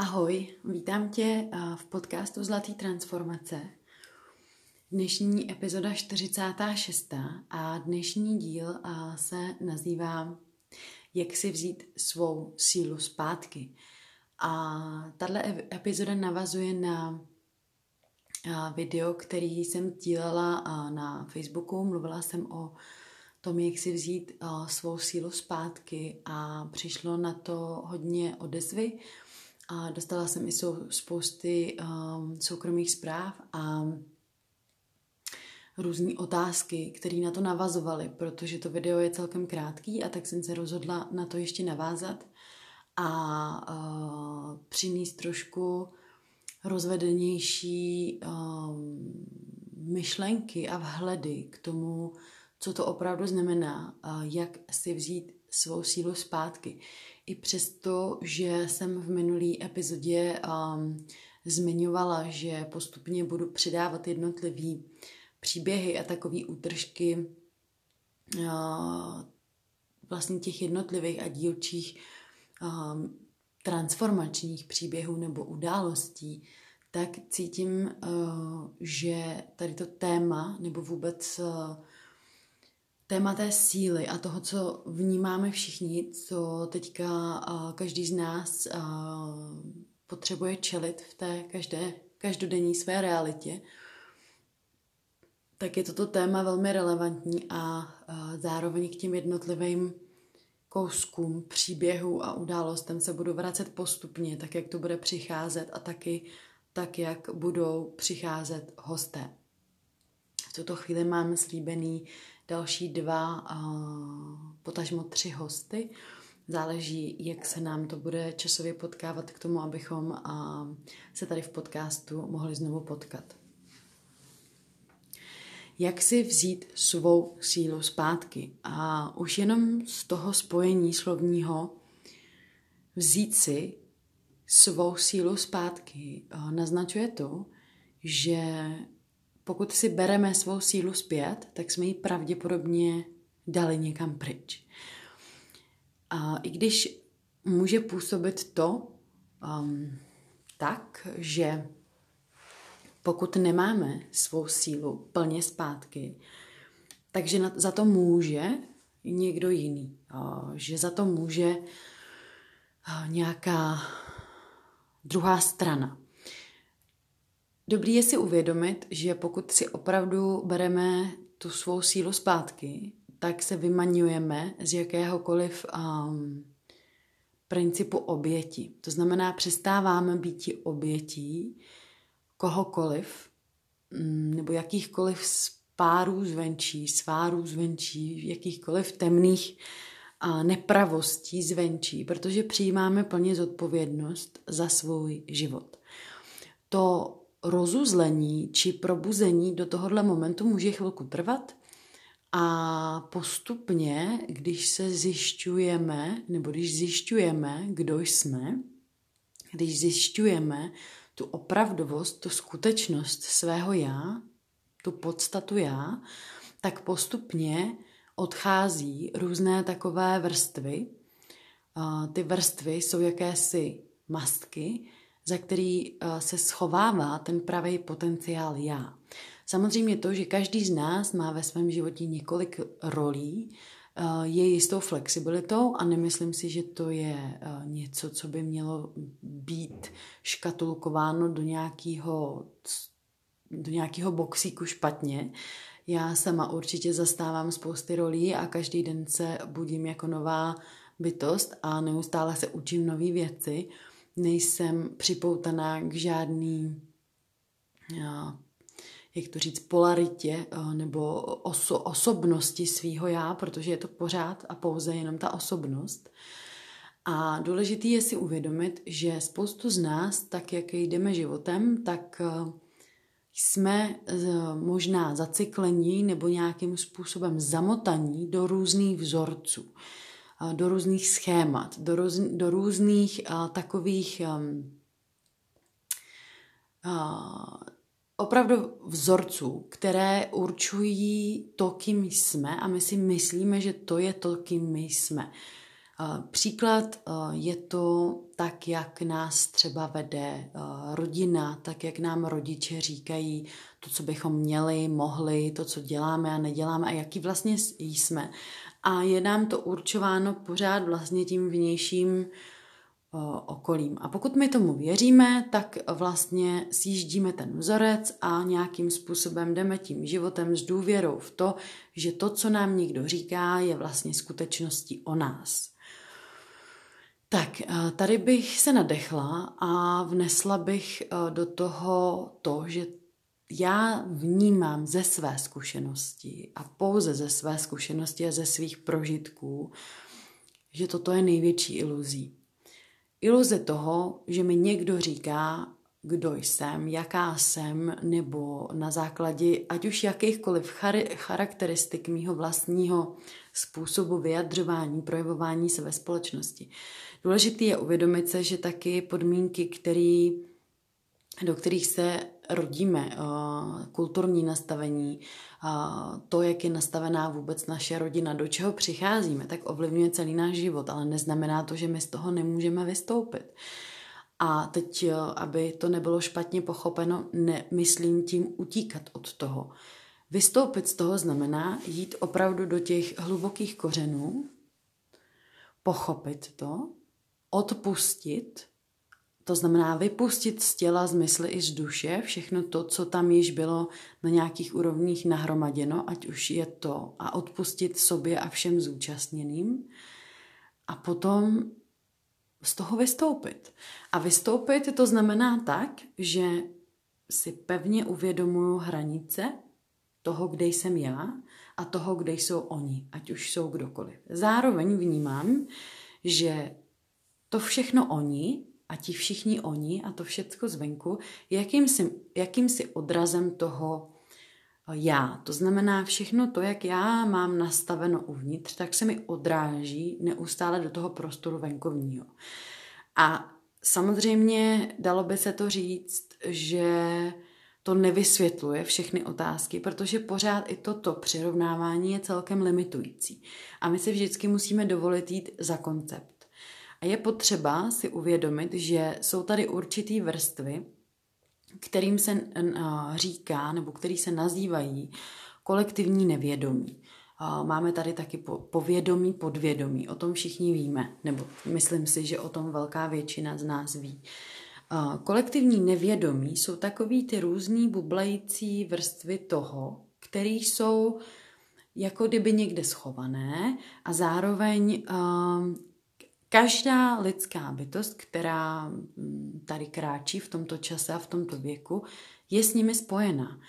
Ahoj, vítám tě v podcastu Zlatý transformace. Dnešní epizoda 46. a dnešní díl se nazývá Jak si vzít svou sílu zpátky. A tahle epizoda navazuje na video, který jsem dílela na Facebooku. Mluvila jsem o tom, jak si vzít svou sílu zpátky a přišlo na to hodně odezvy a dostala jsem i spousty um, soukromých zpráv a různé otázky, které na to navazovaly, protože to video je celkem krátký a tak jsem se rozhodla na to ještě navázat a uh, přinést trošku rozvedenější um, myšlenky a vhledy k tomu, co to opravdu znamená, uh, jak si vzít svou sílu zpátky. I přesto, že jsem v minulý epizodě um, zmiňovala, že postupně budu přidávat jednotlivý příběhy a takové útržky uh, vlastně těch jednotlivých a dílčích um, transformačních příběhů nebo událostí, tak cítím, uh, že tady to téma nebo vůbec uh, téma té síly a toho, co vnímáme všichni, co teďka každý z nás potřebuje čelit v té každé, každodenní své realitě, tak je toto téma velmi relevantní a zároveň k těm jednotlivým kouskům, příběhů a událostem se budu vracet postupně, tak jak to bude přicházet a taky tak, jak budou přicházet hosté. V tuto chvíli mám slíbený další dva, potažmo tři hosty. Záleží, jak se nám to bude časově potkávat k tomu, abychom se tady v podcastu mohli znovu potkat. Jak si vzít svou sílu zpátky? A už jenom z toho spojení slovního vzít si svou sílu zpátky naznačuje to, že pokud si bereme svou sílu zpět, tak jsme ji pravděpodobně dali někam pryč. A i když může působit to um, tak, že pokud nemáme svou sílu plně zpátky, takže za to může někdo jiný. Že za to může nějaká druhá strana. Dobrý je si uvědomit, že pokud si opravdu bereme tu svou sílu zpátky, tak se vymaňujeme z jakéhokoliv um, principu oběti. To znamená, přestáváme být obětí kohokoliv mm, nebo jakýchkoliv párů zvenčí, svárů zvenčí, jakýchkoliv temných a nepravostí zvenčí, protože přijímáme plně zodpovědnost za svůj život. To rozuzlení či probuzení do tohohle momentu může chvilku trvat a postupně, když se zjišťujeme, nebo když zjišťujeme, kdo jsme, když zjišťujeme tu opravdovost, tu skutečnost svého já, tu podstatu já, tak postupně odchází různé takové vrstvy. Ty vrstvy jsou jakési mastky, za který eh, se schovává ten pravý potenciál já. Samozřejmě to, že každý z nás má ve svém životě několik rolí, eh, je jistou flexibilitou a nemyslím si, že to je eh, něco, co by mělo být škatulkováno do nějakého, do nějakého boxíku špatně. Já sama určitě zastávám spousty rolí a každý den se budím jako nová bytost a neustále se učím nové věci nejsem připoutaná k žádný, jak to říct, polaritě nebo oso, osobnosti svýho já, protože je to pořád a pouze jenom ta osobnost. A důležité je si uvědomit, že spoustu z nás, tak jak jdeme životem, tak jsme možná zacyklení nebo nějakým způsobem zamotaní do různých vzorců do různých schémat, do, roz, do různých uh, takových um, uh, opravdu vzorců, které určují to, kým jsme a my si myslíme, že to je to, kým my jsme. Příklad je to tak, jak nás třeba vede rodina, tak, jak nám rodiče říkají to, co bychom měli, mohli, to, co děláme a neděláme a jaký vlastně jsme. A je nám to určováno pořád vlastně tím vnějším okolím. A pokud my tomu věříme, tak vlastně sjíždíme ten vzorec a nějakým způsobem jdeme tím životem s důvěrou v to, že to, co nám někdo říká, je vlastně skutečností o nás. Tak, tady bych se nadechla a vnesla bych do toho to, že já vnímám ze své zkušenosti a pouze ze své zkušenosti a ze svých prožitků, že toto je největší iluzí. Iluze toho, že mi někdo říká, kdo jsem, jaká jsem, nebo na základě ať už jakýchkoliv char- charakteristik mýho vlastního způsobu vyjadřování, projevování se ve společnosti. Důležité je uvědomit se, že taky podmínky, který, do kterých se rodíme, eh, kulturní nastavení, eh, to, jak je nastavená vůbec naše rodina, do čeho přicházíme, tak ovlivňuje celý náš život, ale neznamená to, že my z toho nemůžeme vystoupit. A teď, eh, aby to nebylo špatně pochopeno, nemyslím tím utíkat od toho. Vystoupit z toho znamená jít opravdu do těch hlubokých kořenů, pochopit to, odpustit, to znamená vypustit z těla, z mysli i z duše všechno to, co tam již bylo na nějakých úrovních nahromaděno, ať už je to, a odpustit sobě a všem zúčastněným. A potom z toho vystoupit. A vystoupit to znamená tak, že si pevně uvědomuju hranice toho, kde jsem já a toho, kde jsou oni, ať už jsou kdokoliv. Zároveň vnímám, že to všechno oni a ti všichni oni a to všechno zvenku je jakýmsi, jakýmsi odrazem toho já. To znamená všechno to, jak já mám nastaveno uvnitř, tak se mi odráží neustále do toho prostoru venkovního. A samozřejmě dalo by se to říct, že to nevysvětluje všechny otázky, protože pořád i toto přirovnávání je celkem limitující. A my si vždycky musíme dovolit jít za koncept. A je potřeba si uvědomit, že jsou tady určitý vrstvy, kterým se říká, nebo který se nazývají kolektivní nevědomí. Máme tady taky povědomí, podvědomí. O tom všichni víme, nebo myslím si, že o tom velká většina z nás ví. Kolektivní nevědomí jsou takový ty různý bublající vrstvy toho, které jsou jako kdyby někde schované a zároveň Každá lidská bytost, která mm, tady kráčí v tomto čase a v tomto věku, je s nimi spojená.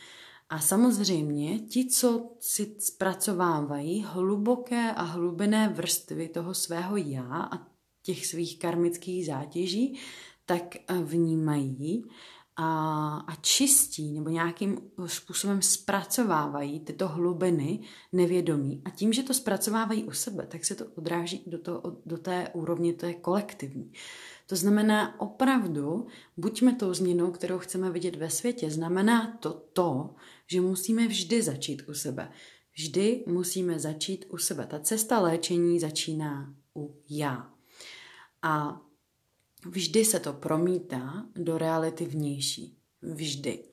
A samozřejmě ti, co si zpracovávají hluboké a hlubené vrstvy toho svého já a těch svých karmických zátěží, tak eh, vnímají, a, a čistí nebo nějakým způsobem zpracovávají tyto hlubiny nevědomí. A tím, že to zpracovávají u sebe, tak se to odráží do, to, do té úrovně, to je kolektivní. To znamená opravdu, buďme tou změnou, kterou chceme vidět ve světě, znamená to to, že musíme vždy začít u sebe. Vždy musíme začít u sebe. Ta cesta léčení začíná u já. A vždy se to promítá do reality vnější. Vždy.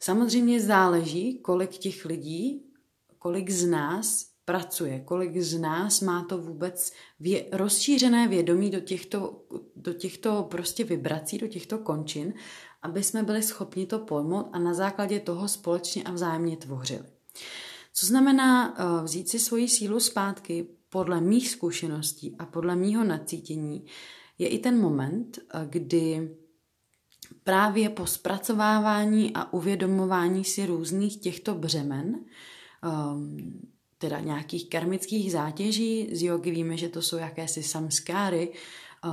Samozřejmě záleží, kolik těch lidí, kolik z nás pracuje, kolik z nás má to vůbec vě- rozšířené vědomí do těchto, do těchto prostě vibrací, do těchto končin, aby jsme byli schopni to pojmout a na základě toho společně a vzájemně tvořili. Co znamená uh, vzít si svoji sílu zpátky podle mých zkušeností a podle mýho nacítění, je i ten moment, eh, kdy právě po zpracovávání a uvědomování si různých těchto břemen, ehm, teda nějakých karmických zátěží, z jogy víme, že to jsou jakési samskáry, eh,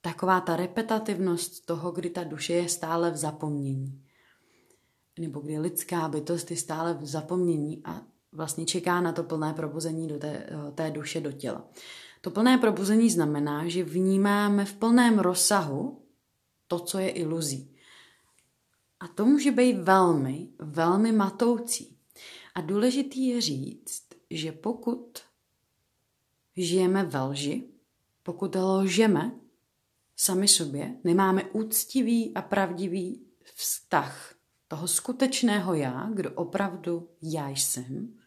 taková ta repetativnost toho, kdy ta duše je stále v zapomnění. Nebo kdy lidská bytost je stále v zapomnění a vlastně čeká na to plné probuzení do té, eh, té duše, do těla. To plné probuzení znamená, že vnímáme v plném rozsahu to, co je iluzí. A to může být velmi, velmi matoucí. A důležitý je říct, že pokud žijeme ve lži, pokud lžeme sami sobě, nemáme úctivý a pravdivý vztah toho skutečného já, kdo opravdu já jsem,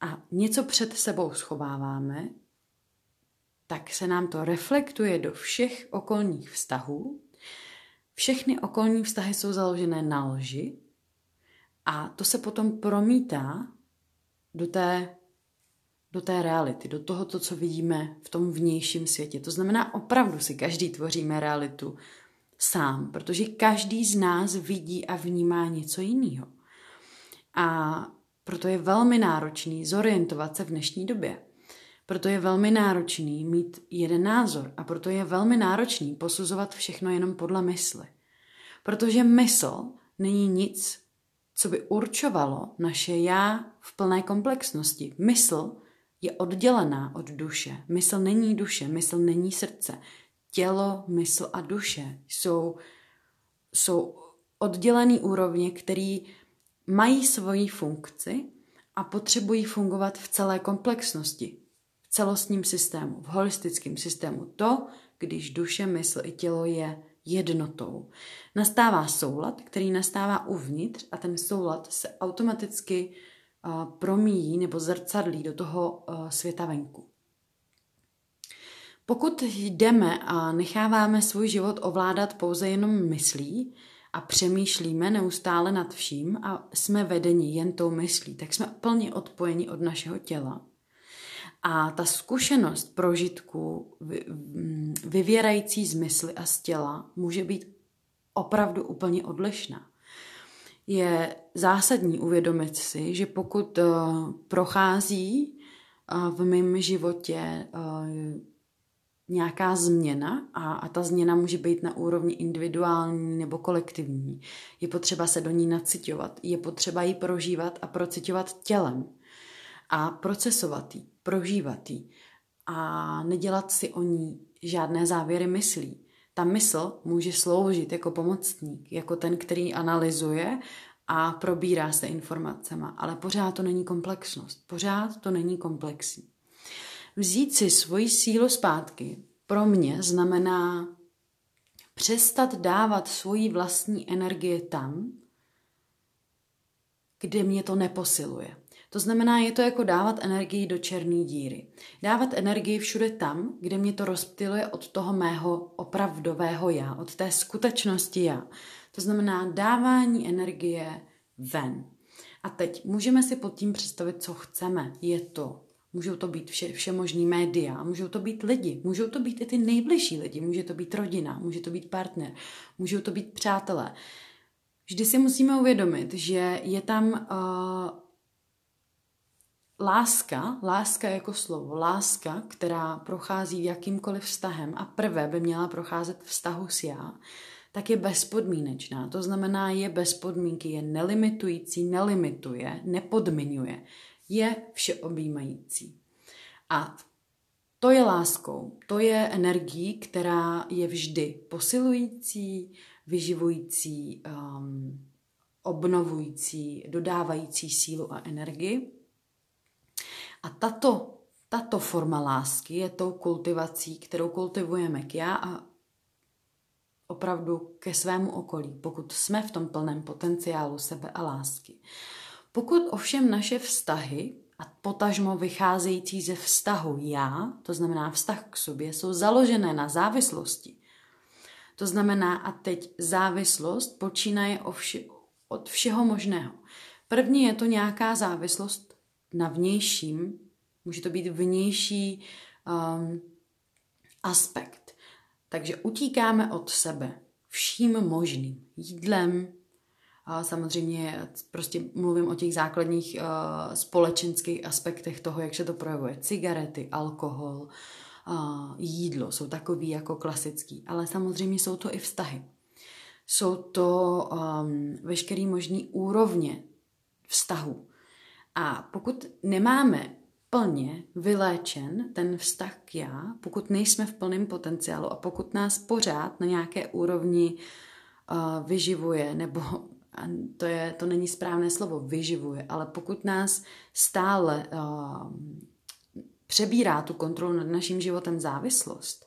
a něco před sebou schováváme, tak se nám to reflektuje do všech okolních vztahů. Všechny okolní vztahy jsou založené na lži a to se potom promítá do té, do té reality, do toho, to, co vidíme v tom vnějším světě. To znamená, opravdu si každý tvoříme realitu sám, protože každý z nás vidí a vnímá něco jiného. A proto je velmi náročný zorientovat se v dnešní době. Proto je velmi náročný mít jeden názor a proto je velmi náročný posuzovat všechno jenom podle mysli. Protože mysl není nic, co by určovalo naše já v plné komplexnosti. Mysl je oddělená od duše. Mysl není duše, mysl není srdce. Tělo, mysl a duše jsou, jsou oddělený úrovně, který mají svoji funkci a potřebují fungovat v celé komplexnosti, v celostním systému, v holistickém systému. To, když duše, mysl i tělo je jednotou. Nastává soulad, který nastává uvnitř a ten soulad se automaticky uh, promíjí nebo zrcadlí do toho uh, světa venku. Pokud jdeme a necháváme svůj život ovládat pouze jenom myslí, a přemýšlíme neustále nad vším a jsme vedeni jen tou myslí, tak jsme plně odpojeni od našeho těla. A ta zkušenost prožitku vyvěrající z mysli a z těla může být opravdu úplně odlišná. Je zásadní uvědomit si, že pokud eh, prochází eh, v mém životě eh, nějaká změna a, a ta změna může být na úrovni individuální nebo kolektivní. Je potřeba se do ní nacitovat, je potřeba ji prožívat a procitovat tělem a procesovat ji, prožívat ji a nedělat si o ní žádné závěry myslí. Ta mysl může sloužit jako pomocník, jako ten, který analyzuje a probírá se informacema, ale pořád to není komplexnost, pořád to není komplexní. Vzít si svoji sílu zpátky pro mě znamená přestat dávat svoji vlastní energie tam, kde mě to neposiluje. To znamená, je to jako dávat energii do černé díry. Dávat energii všude tam, kde mě to rozptiluje od toho mého opravdového já, od té skutečnosti já. To znamená dávání energie ven. A teď můžeme si pod tím představit, co chceme. Je to Můžou to být vše, vše možný média, můžou to být lidi, můžou to být i ty nejbližší lidi, může to být rodina, může to být partner, můžou to být přátelé. Vždy si musíme uvědomit, že je tam uh, láska, láska jako slovo, láska, která prochází jakýmkoliv vztahem a prvé by měla procházet vztahu s já, tak je bezpodmínečná. To znamená, je bez podmínky, je nelimitující, nelimituje, nepodmiňuje je všeobjímající. A to je láskou, to je energií, která je vždy posilující, vyživující, um, obnovující, dodávající sílu a energii. A tato, tato forma lásky je tou kultivací, kterou kultivujeme k já a opravdu ke svému okolí, pokud jsme v tom plném potenciálu sebe a lásky. Pokud ovšem naše vztahy a potažmo vycházející ze vztahu já, to znamená vztah k sobě, jsou založené na závislosti. To znamená, a teď závislost počínaje vše, od všeho možného. První je to nějaká závislost na vnějším, může to být vnější um, aspekt. Takže utíkáme od sebe vším možným. Jídlem, samozřejmě prostě mluvím o těch základních uh, společenských aspektech toho, jak se to projevuje. Cigarety, alkohol, uh, jídlo jsou takový jako klasický, ale samozřejmě jsou to i vztahy. Jsou to um, veškerý možný úrovně vztahu. A pokud nemáme plně vyléčen ten vztah k já, pokud nejsme v plném potenciálu a pokud nás pořád na nějaké úrovni uh, vyživuje nebo a to, je, to není správné slovo, vyživuje, ale pokud nás stále uh, přebírá tu kontrolu nad naším životem závislost,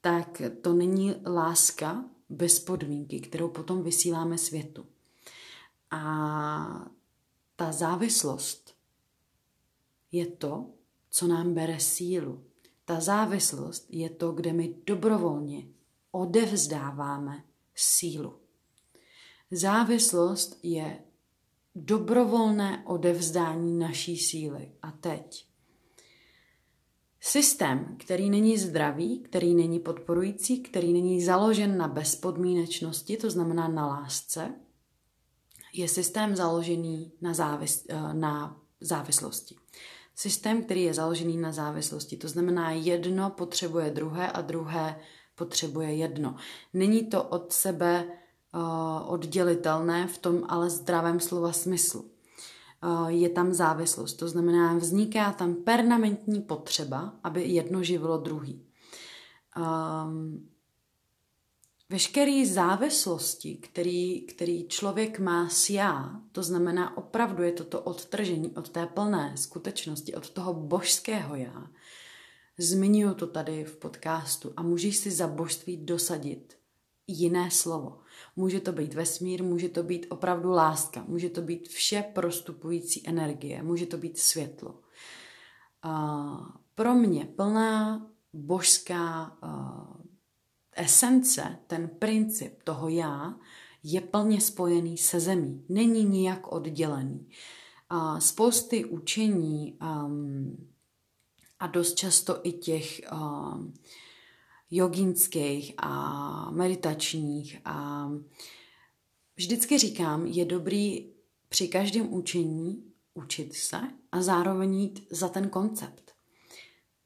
tak to není láska bez podmínky, kterou potom vysíláme světu. A ta závislost je to, co nám bere sílu. Ta závislost je to, kde my dobrovolně odevzdáváme sílu. Závislost je dobrovolné odevzdání naší síly. A teď. Systém, který není zdravý, který není podporující, který není založen na bezpodmínečnosti, to znamená na lásce, je systém založený na, závis, eh, na závislosti. Systém, který je založený na závislosti, to znamená jedno potřebuje druhé a druhé potřebuje jedno. Není to od sebe oddělitelné v tom ale zdravém slova smyslu. Uh, je tam závislost, to znamená vzniká tam permanentní potřeba, aby jedno živilo druhý. Um, veškeré závislosti, který, který člověk má s já, to znamená opravdu je to to odtržení od té plné skutečnosti, od toho božského já. Zmiňuji to tady v podcastu a můžeš si za božství dosadit jiné slovo. Může to být vesmír, může to být opravdu láska, může to být vše prostupující energie, může to být světlo. Uh, pro mě plná božská uh, esence, ten princip toho já, je plně spojený se zemí. Není nijak oddělený. A spousty učení um, a dost často i těch um, joginských a meditačních a vždycky říkám, je dobrý při každém učení učit se a zároveň jít za ten koncept.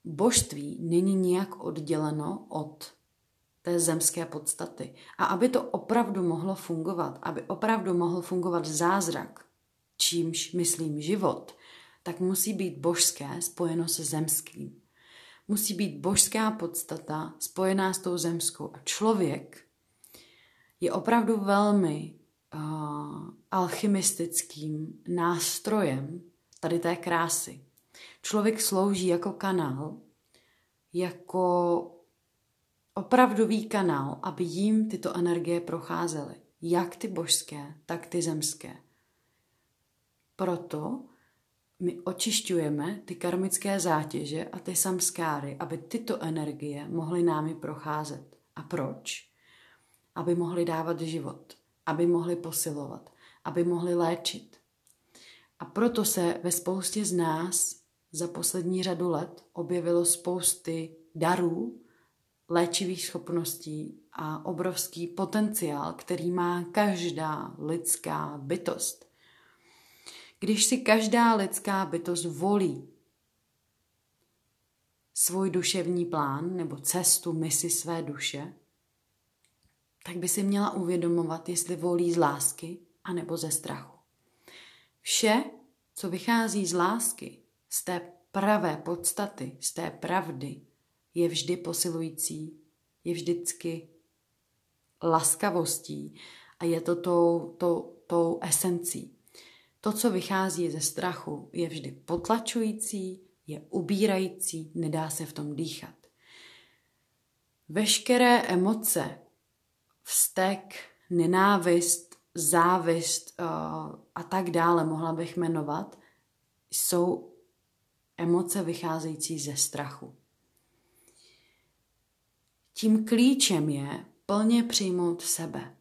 Božství není nijak odděleno od té zemské podstaty. A aby to opravdu mohlo fungovat, aby opravdu mohl fungovat zázrak, čímž myslím život, tak musí být božské spojeno se zemským. Musí být božská podstata spojená s tou zemskou. A člověk je opravdu velmi uh, alchymistickým nástrojem tady té krásy. Člověk slouží jako kanál, jako opravdový kanál, aby jim tyto energie procházely, jak ty božské, tak ty zemské. Proto my očišťujeme ty karmické zátěže a ty samskáry, aby tyto energie mohly námi procházet. A proč? Aby mohly dávat život, aby mohly posilovat, aby mohly léčit. A proto se ve spoustě z nás za poslední řadu let objevilo spousty darů, léčivých schopností a obrovský potenciál, který má každá lidská bytost. Když si každá lidská bytost volí svůj duševní plán nebo cestu, misi své duše, tak by si měla uvědomovat, jestli volí z lásky anebo ze strachu. Vše, co vychází z lásky, z té pravé podstaty, z té pravdy, je vždy posilující, je vždycky laskavostí a je to tou, tou, tou esencí. To, co vychází ze strachu, je vždy potlačující, je ubírající, nedá se v tom dýchat. Veškeré emoce, vztek, nenávist, závist uh, a tak dále, mohla bych jmenovat, jsou emoce vycházející ze strachu. Tím klíčem je plně přijmout sebe.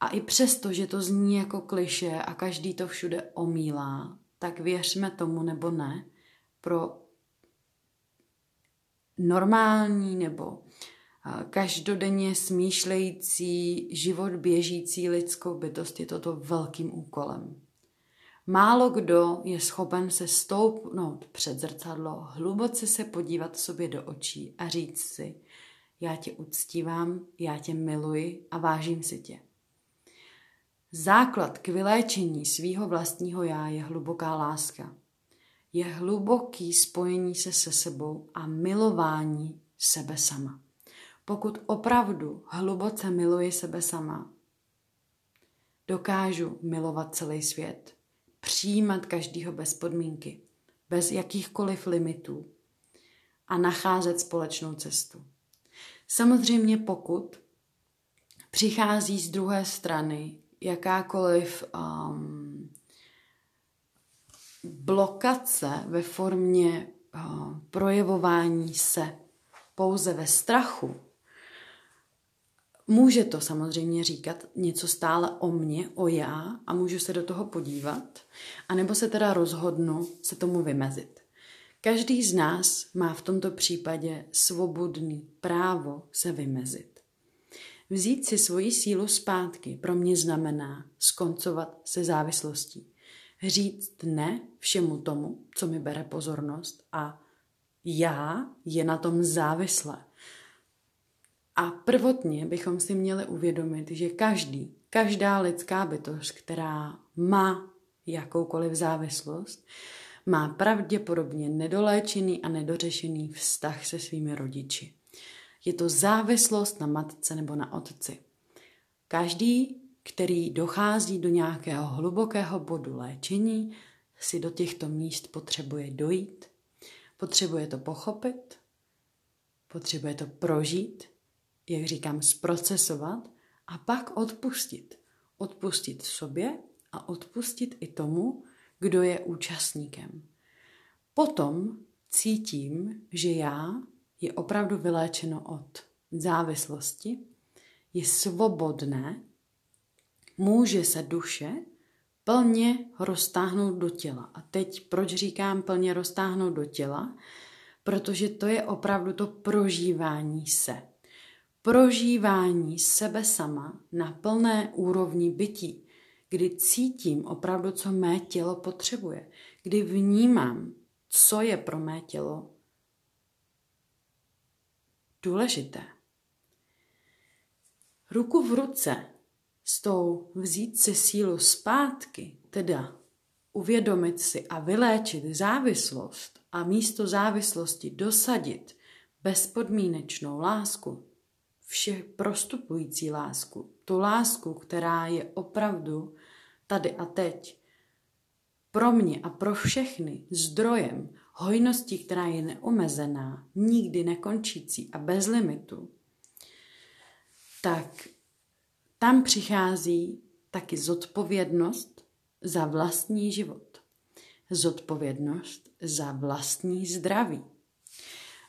A i přesto, že to zní jako kliše a každý to všude omílá, tak věřme tomu nebo ne, pro normální nebo každodenně smýšlející, život běžící lidskou bytost je toto velkým úkolem. Málo kdo je schopen se stoupnout před zrcadlo, hluboce se podívat sobě do očí a říct si, já tě uctívám, já tě miluji a vážím si tě. Základ k vyléčení svýho vlastního já je hluboká láska. Je hluboký spojení se se sebou a milování sebe sama. Pokud opravdu hluboce miluji sebe sama, dokážu milovat celý svět, přijímat každýho bez podmínky, bez jakýchkoliv limitů, a nacházet společnou cestu. Samozřejmě pokud přichází z druhé strany jakákoliv um, blokace ve formě uh, projevování se pouze ve strachu, Může to samozřejmě říkat něco stále o mně, o já a můžu se do toho podívat, anebo se teda rozhodnu se tomu vymezit. Každý z nás má v tomto případě svobodný právo se vymezit. Vzít si svoji sílu zpátky pro mě znamená skoncovat se závislostí. Říct ne všemu tomu, co mi bere pozornost a já je na tom závislé. A prvotně bychom si měli uvědomit, že každý, každá lidská bytost, která má jakoukoliv závislost, má pravděpodobně nedoléčený a nedořešený vztah se svými rodiči. Je to závislost na matce nebo na otci. Každý, který dochází do nějakého hlubokého bodu léčení, si do těchto míst potřebuje dojít, potřebuje to pochopit, potřebuje to prožít jak říkám, zprocesovat a pak odpustit. Odpustit sobě a odpustit i tomu, kdo je účastníkem. Potom cítím, že já je opravdu vyléčeno od závislosti, je svobodné, může se duše plně roztáhnout do těla. A teď proč říkám plně roztáhnout do těla? Protože to je opravdu to prožívání se prožívání sebe sama na plné úrovni bytí, kdy cítím opravdu, co mé tělo potřebuje, kdy vnímám, co je pro mé tělo důležité. Ruku v ruce s tou vzít si sílu zpátky, teda uvědomit si a vyléčit závislost a místo závislosti dosadit bezpodmínečnou lásku, vše prostupující lásku, tu lásku, která je opravdu tady a teď, pro mě a pro všechny zdrojem hojnosti, která je neomezená, nikdy nekončící a bez limitu, tak tam přichází taky zodpovědnost za vlastní život. Zodpovědnost za vlastní zdraví.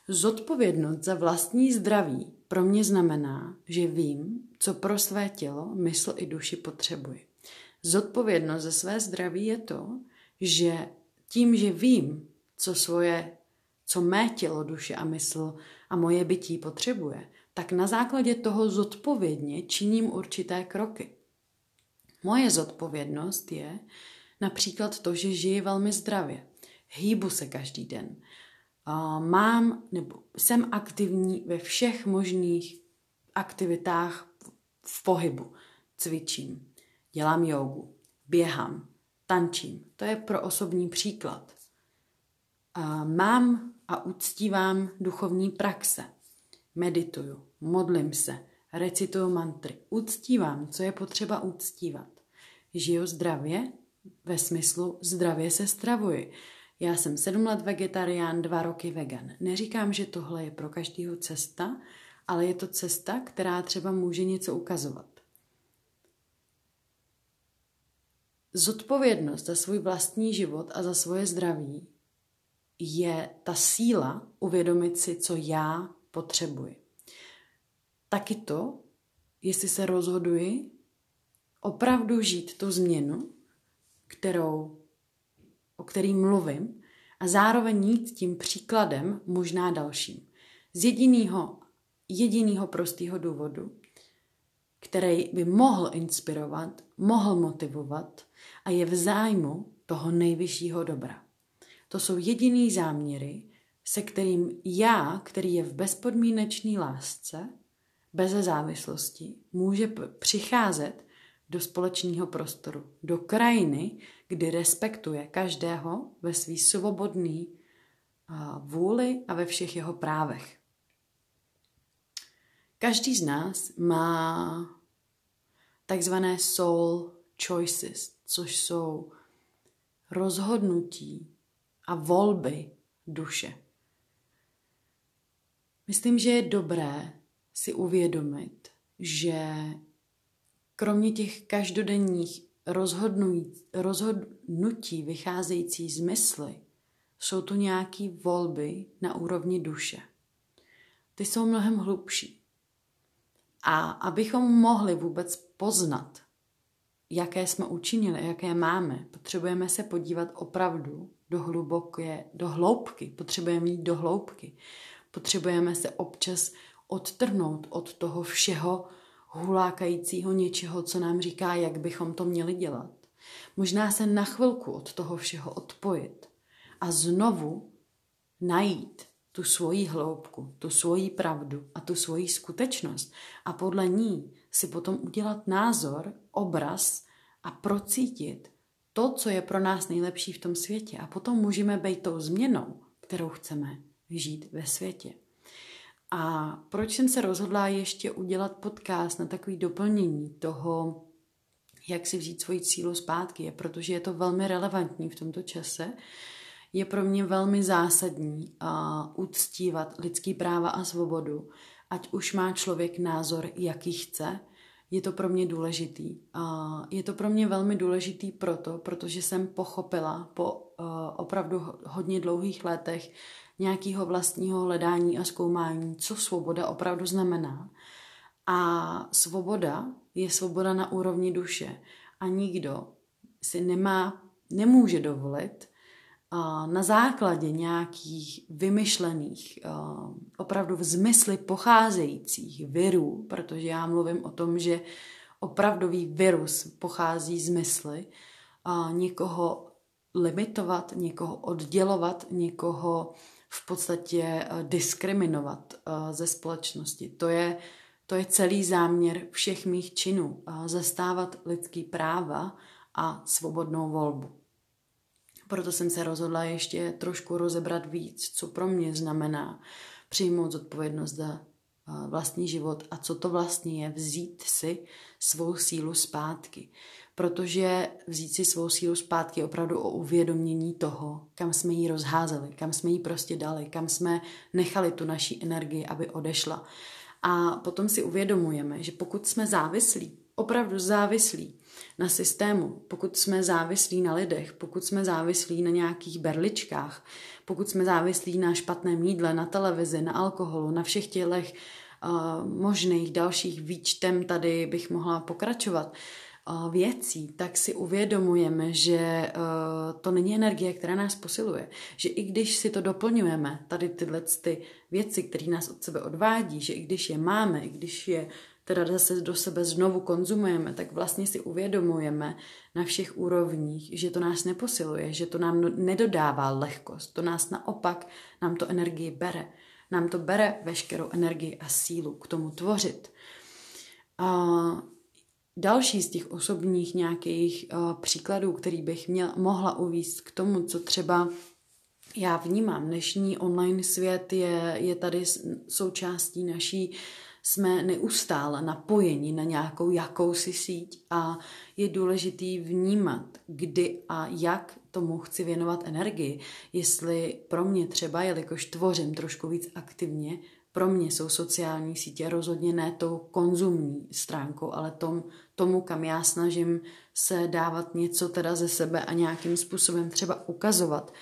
Zodpovědnost za vlastní zdraví pro mě znamená, že vím, co pro své tělo, mysl i duši potřebuji. Zodpovědnost za své zdraví je to, že tím, že vím, co svoje, co mé tělo, duše a mysl a moje bytí potřebuje, tak na základě toho zodpovědně činím určité kroky. Moje zodpovědnost je například to, že žiji velmi zdravě. Hýbu se každý den mám nebo jsem aktivní ve všech možných aktivitách v pohybu. Cvičím, dělám jogu, běhám, tančím. To je pro osobní příklad. Mám a uctívám duchovní praxe. Medituju, modlím se, recituju mantry. Uctívám, co je potřeba uctívat. Žiju zdravě, ve smyslu zdravě se stravuji. Já jsem sedm let vegetarián, dva roky vegan. Neříkám, že tohle je pro každého cesta, ale je to cesta, která třeba může něco ukazovat. Zodpovědnost za svůj vlastní život a za svoje zdraví je ta síla uvědomit si, co já potřebuji. Taky to, jestli se rozhoduji opravdu žít tu změnu, kterou o který mluvím, a zároveň jít tím příkladem možná dalším. Z jediného, jediného prostého důvodu, který by mohl inspirovat, mohl motivovat a je v zájmu toho nejvyššího dobra. To jsou jediný záměry, se kterým já, který je v bezpodmínečné lásce, bez závislosti, může přicházet do společného prostoru, do krajiny, kdy respektuje každého ve svý svobodný vůli a ve všech jeho právech. Každý z nás má takzvané soul choices, což jsou rozhodnutí a volby duše. Myslím, že je dobré si uvědomit, že kromě těch každodenních rozhodnutí vycházející z mysli, jsou tu nějaké volby na úrovni duše. Ty jsou mnohem hlubší. A abychom mohli vůbec poznat, jaké jsme učinili, jaké máme, potřebujeme se podívat opravdu do hluboké, do hloubky. Potřebujeme jít do hloubky. Potřebujeme se občas odtrhnout od toho všeho hulákajícího něčeho, co nám říká, jak bychom to měli dělat. Možná se na chvilku od toho všeho odpojit a znovu najít tu svoji hloubku, tu svoji pravdu a tu svoji skutečnost a podle ní si potom udělat názor, obraz a procítit to, co je pro nás nejlepší v tom světě. A potom můžeme být tou změnou, kterou chceme žít ve světě. A proč jsem se rozhodla ještě udělat podcast na takový doplnění toho, jak si vzít svoji cílu zpátky, je protože je to velmi relevantní v tomto čase. Je pro mě velmi zásadní uh, uctívat lidský práva a svobodu, ať už má člověk názor, jaký chce, je to pro mě důležitý. Je to pro mě velmi důležitý proto, protože jsem pochopila po opravdu hodně dlouhých letech, nějakého vlastního hledání a zkoumání, co svoboda opravdu znamená. A svoboda je svoboda na úrovni duše. A nikdo si nemá, nemůže dovolit na základě nějakých vymyšlených, opravdu v zmysli pocházejících virů, protože já mluvím o tom, že opravdový virus pochází z mysli, někoho limitovat, někoho oddělovat, někoho v podstatě eh, diskriminovat eh, ze společnosti. To je, to je celý záměr všech mých činů. Eh, zastávat lidský práva a svobodnou volbu. Proto jsem se rozhodla ještě trošku rozebrat víc, co pro mě znamená přijmout zodpovědnost za vlastní život a co to vlastně je vzít si svou sílu zpátky protože vzít si svou sílu zpátky je opravdu o uvědomění toho, kam jsme ji rozházeli, kam jsme ji prostě dali, kam jsme nechali tu naší energii, aby odešla. A potom si uvědomujeme, že pokud jsme závislí, opravdu závislí na systému, pokud jsme závislí na lidech, pokud jsme závislí na nějakých berličkách, pokud jsme závislí na špatném jídle, na televizi, na alkoholu, na všech tělech uh, možných dalších výčtem tady bych mohla pokračovat, věcí, tak si uvědomujeme, že eh, to není energie, která nás posiluje. Že i když si to doplňujeme, tady tyhle ty věci, které nás od sebe odvádí, že i když je máme, i když je teda zase do sebe znovu konzumujeme, tak vlastně si uvědomujeme na všech úrovních, že to nás neposiluje, že to nám nedodává lehkost, to nás naopak, nám to energii bere. Nám to bere veškerou energii a sílu k tomu tvořit. A Další z těch osobních nějakých příkladů, který bych měl, mohla uvíct k tomu, co třeba já vnímám. Dnešní online svět je, je tady součástí naší jsme neustále napojeni na nějakou jakousi síť a je důležitý vnímat, kdy a jak tomu chci věnovat energii. Jestli pro mě třeba, jelikož tvořím trošku víc aktivně, pro mě jsou sociální sítě rozhodně ne tou konzumní stránkou, ale tom, tomu, kam já snažím se dávat něco teda ze sebe a nějakým způsobem třeba ukazovat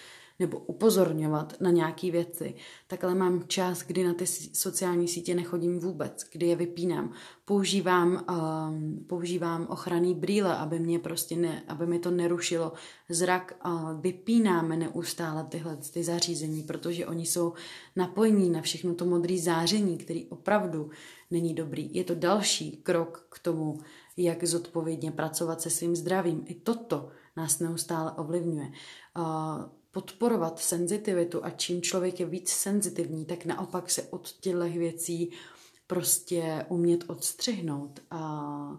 nebo upozorňovat na nějaké věci, tak ale mám čas, kdy na ty sociální sítě nechodím vůbec, kdy je vypínám. Používám, um, používám ochranný brýle, aby mě prostě ne, aby mi to nerušilo zrak. Uh, vypínáme neustále tyhle ty zařízení, protože oni jsou napojení na všechno to modré záření, který opravdu není dobrý. Je to další krok k tomu, jak zodpovědně pracovat se svým zdravím. I toto nás neustále ovlivňuje. Uh, podporovat senzitivitu a čím člověk je víc senzitivní, tak naopak se od těchto věcí prostě umět odstřihnout. A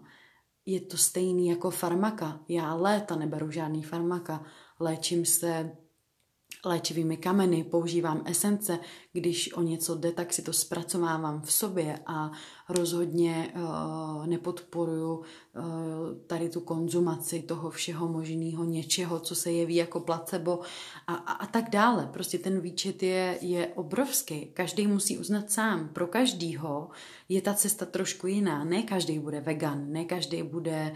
je to stejný jako farmaka. Já léta neberu žádný farmaka. Léčím se léčivými kameny, používám esence, když o něco jde, tak si to zpracovávám v sobě a rozhodně uh, nepodporuju uh, tady tu konzumaci toho všeho možného něčeho, co se jeví jako placebo a, a, a tak dále. Prostě ten výčet je, je obrovský. Každý musí uznat sám. Pro každýho je ta cesta trošku jiná. Ne každý bude vegan, ne každý bude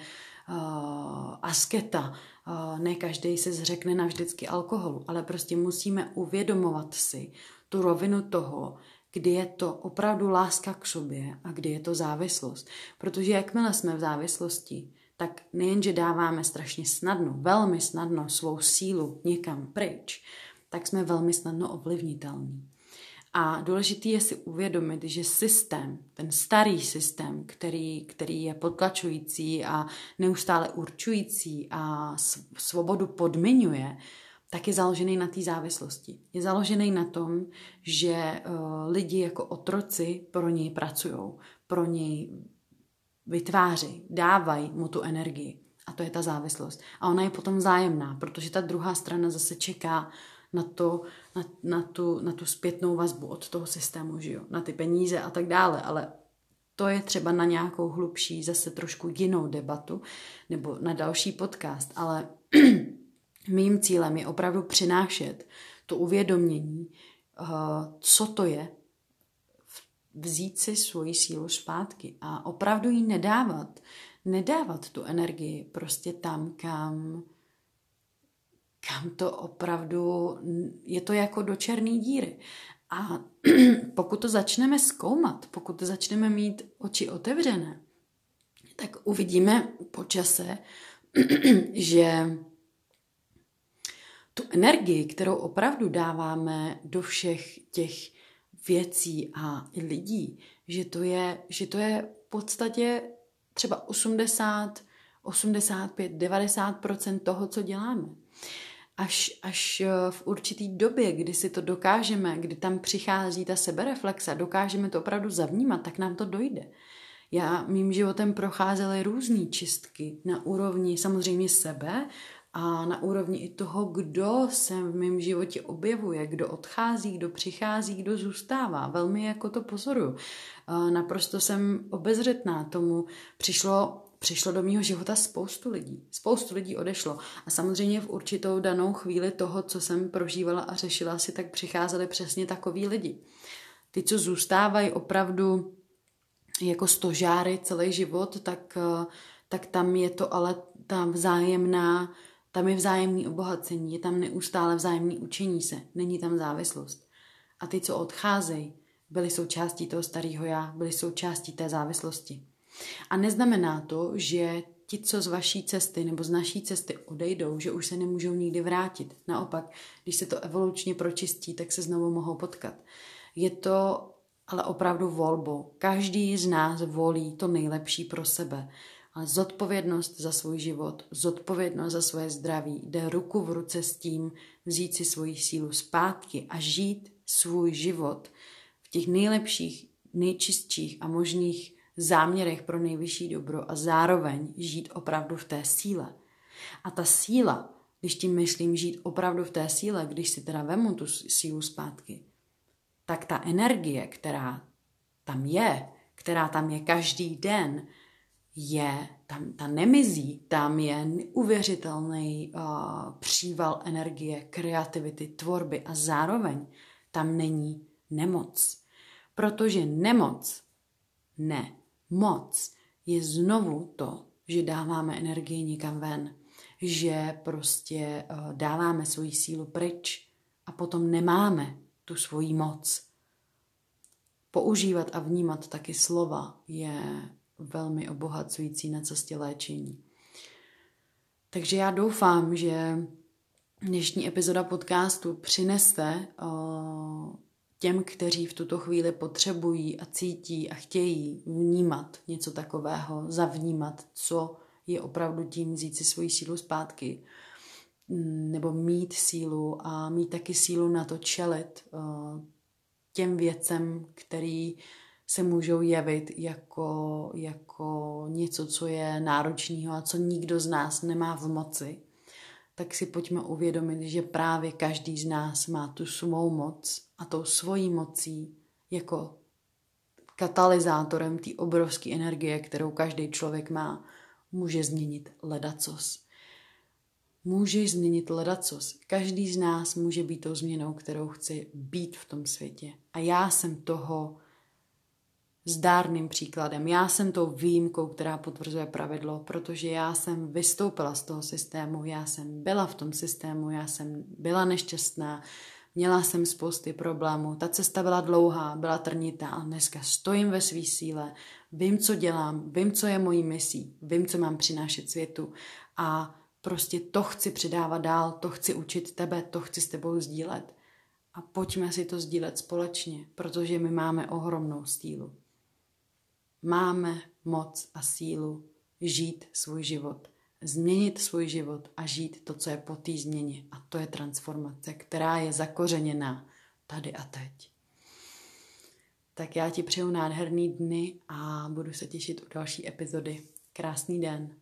uh, asketa, ne každý se zřekne navždycky alkoholu, ale prostě musíme uvědomovat si tu rovinu toho, kdy je to opravdu láska k sobě a kdy je to závislost. Protože jakmile jsme v závislosti, tak nejenže dáváme strašně snadno, velmi snadno svou sílu někam pryč, tak jsme velmi snadno ovlivnitelní. A důležité je si uvědomit, že systém, ten starý systém, který, který je potlačující a neustále určující a svobodu podmiňuje, tak je založený na té závislosti. Je založený na tom, že uh, lidi jako otroci pro něj pracují, pro něj vytváří, dávají mu tu energii. A to je ta závislost. A ona je potom vzájemná, protože ta druhá strana zase čeká na, to, na, na, tu, na tu zpětnou vazbu od toho systému, že jo? na ty peníze a tak dále, ale to je třeba na nějakou hlubší, zase trošku jinou debatu nebo na další podcast, ale mým cílem je opravdu přinášet to uvědomění, uh, co to je, vzít si svoji sílu zpátky a opravdu ji nedávat, nedávat tu energii prostě tam, kam kam to opravdu, je to jako do černé díry. A pokud to začneme zkoumat, pokud to začneme mít oči otevřené, tak uvidíme po čase, že tu energii, kterou opravdu dáváme do všech těch věcí a lidí, že to je, že to je v podstatě třeba 80, 85, 90% toho, co děláme až, až eh, v určitý době, kdy si to dokážeme, kdy tam přichází ta sebereflexa, dokážeme to opravdu zavnímat, tak nám to dojde. Já mým životem procházely různé čistky na úrovni samozřejmě sebe a na úrovni i toho, kdo se v mém životě objevuje, kdo odchází, kdo přichází, kdo zůstává. Velmi jako to pozoruju. Eh, naprosto jsem obezřetná tomu. Přišlo přišlo do mého života spoustu lidí. Spoustu lidí odešlo. A samozřejmě v určitou danou chvíli toho, co jsem prožívala a řešila si, tak přicházeli přesně takový lidi. Ty, co zůstávají opravdu jako stožáry celý život, tak, tak tam je to ale ta vzájemná, tam je vzájemný obohacení, je tam neustále vzájemný učení se, není tam závislost. A ty, co odcházejí, byli součástí toho starého já, byli součástí té závislosti. A neznamená to, že ti, co z vaší cesty nebo z naší cesty odejdou, že už se nemůžou nikdy vrátit. Naopak, když se to evolučně pročistí, tak se znovu mohou potkat. Je to ale opravdu volbou. Každý z nás volí to nejlepší pro sebe. Ale zodpovědnost za svůj život, zodpovědnost za svoje zdraví jde ruku v ruce s tím vzít si svoji sílu zpátky a žít svůj život v těch nejlepších, nejčistších a možných záměrech pro nejvyšší dobro a zároveň žít opravdu v té síle. A ta síla, když tím myslím žít opravdu v té síle, když si teda vemu tu sílu zpátky, tak ta energie, která tam je, která tam je každý den, je, tam ta nemizí, tam je neuvěřitelný uh, příval energie, kreativity, tvorby a zároveň tam není nemoc. Protože nemoc ne moc je znovu to, že dáváme energii někam ven, že prostě uh, dáváme svoji sílu pryč a potom nemáme tu svoji moc. Používat a vnímat taky slova je velmi obohacující na cestě léčení. Takže já doufám, že dnešní epizoda podcastu přineste uh, těm, kteří v tuto chvíli potřebují a cítí a chtějí vnímat něco takového, zavnímat, co je opravdu tím vzít si svoji sílu zpátky, mm, nebo mít sílu a mít taky sílu na to čelit eh, těm věcem, který se můžou jevit jako, jako něco, co je náročného a co nikdo z nás nemá v moci. Tak si pojďme uvědomit, že právě každý z nás má tu svou moc a tou svojí mocí jako katalyzátorem té obrovské energie, kterou každý člověk má, může změnit ledacos. Může změnit ledacos. Každý z nás může být tou změnou, kterou chce být v tom světě. A já jsem toho zdárným příkladem. Já jsem tou výjimkou, která potvrzuje pravidlo, protože já jsem vystoupila z toho systému, já jsem byla v tom systému, já jsem byla nešťastná, měla jsem spousty problémů, ta cesta byla dlouhá, byla trnitá, ale dneska stojím ve své síle, vím, co dělám, vím, co je mojí misí, vím, co mám přinášet světu a prostě to chci předávat dál, to chci učit tebe, to chci s tebou sdílet. A pojďme si to sdílet společně, protože my máme ohromnou stílu máme moc a sílu žít svůj život, změnit svůj život a žít to, co je po té změně. A to je transformace, která je zakořeněná tady a teď. Tak já ti přeju nádherný dny a budu se těšit u další epizody. Krásný den.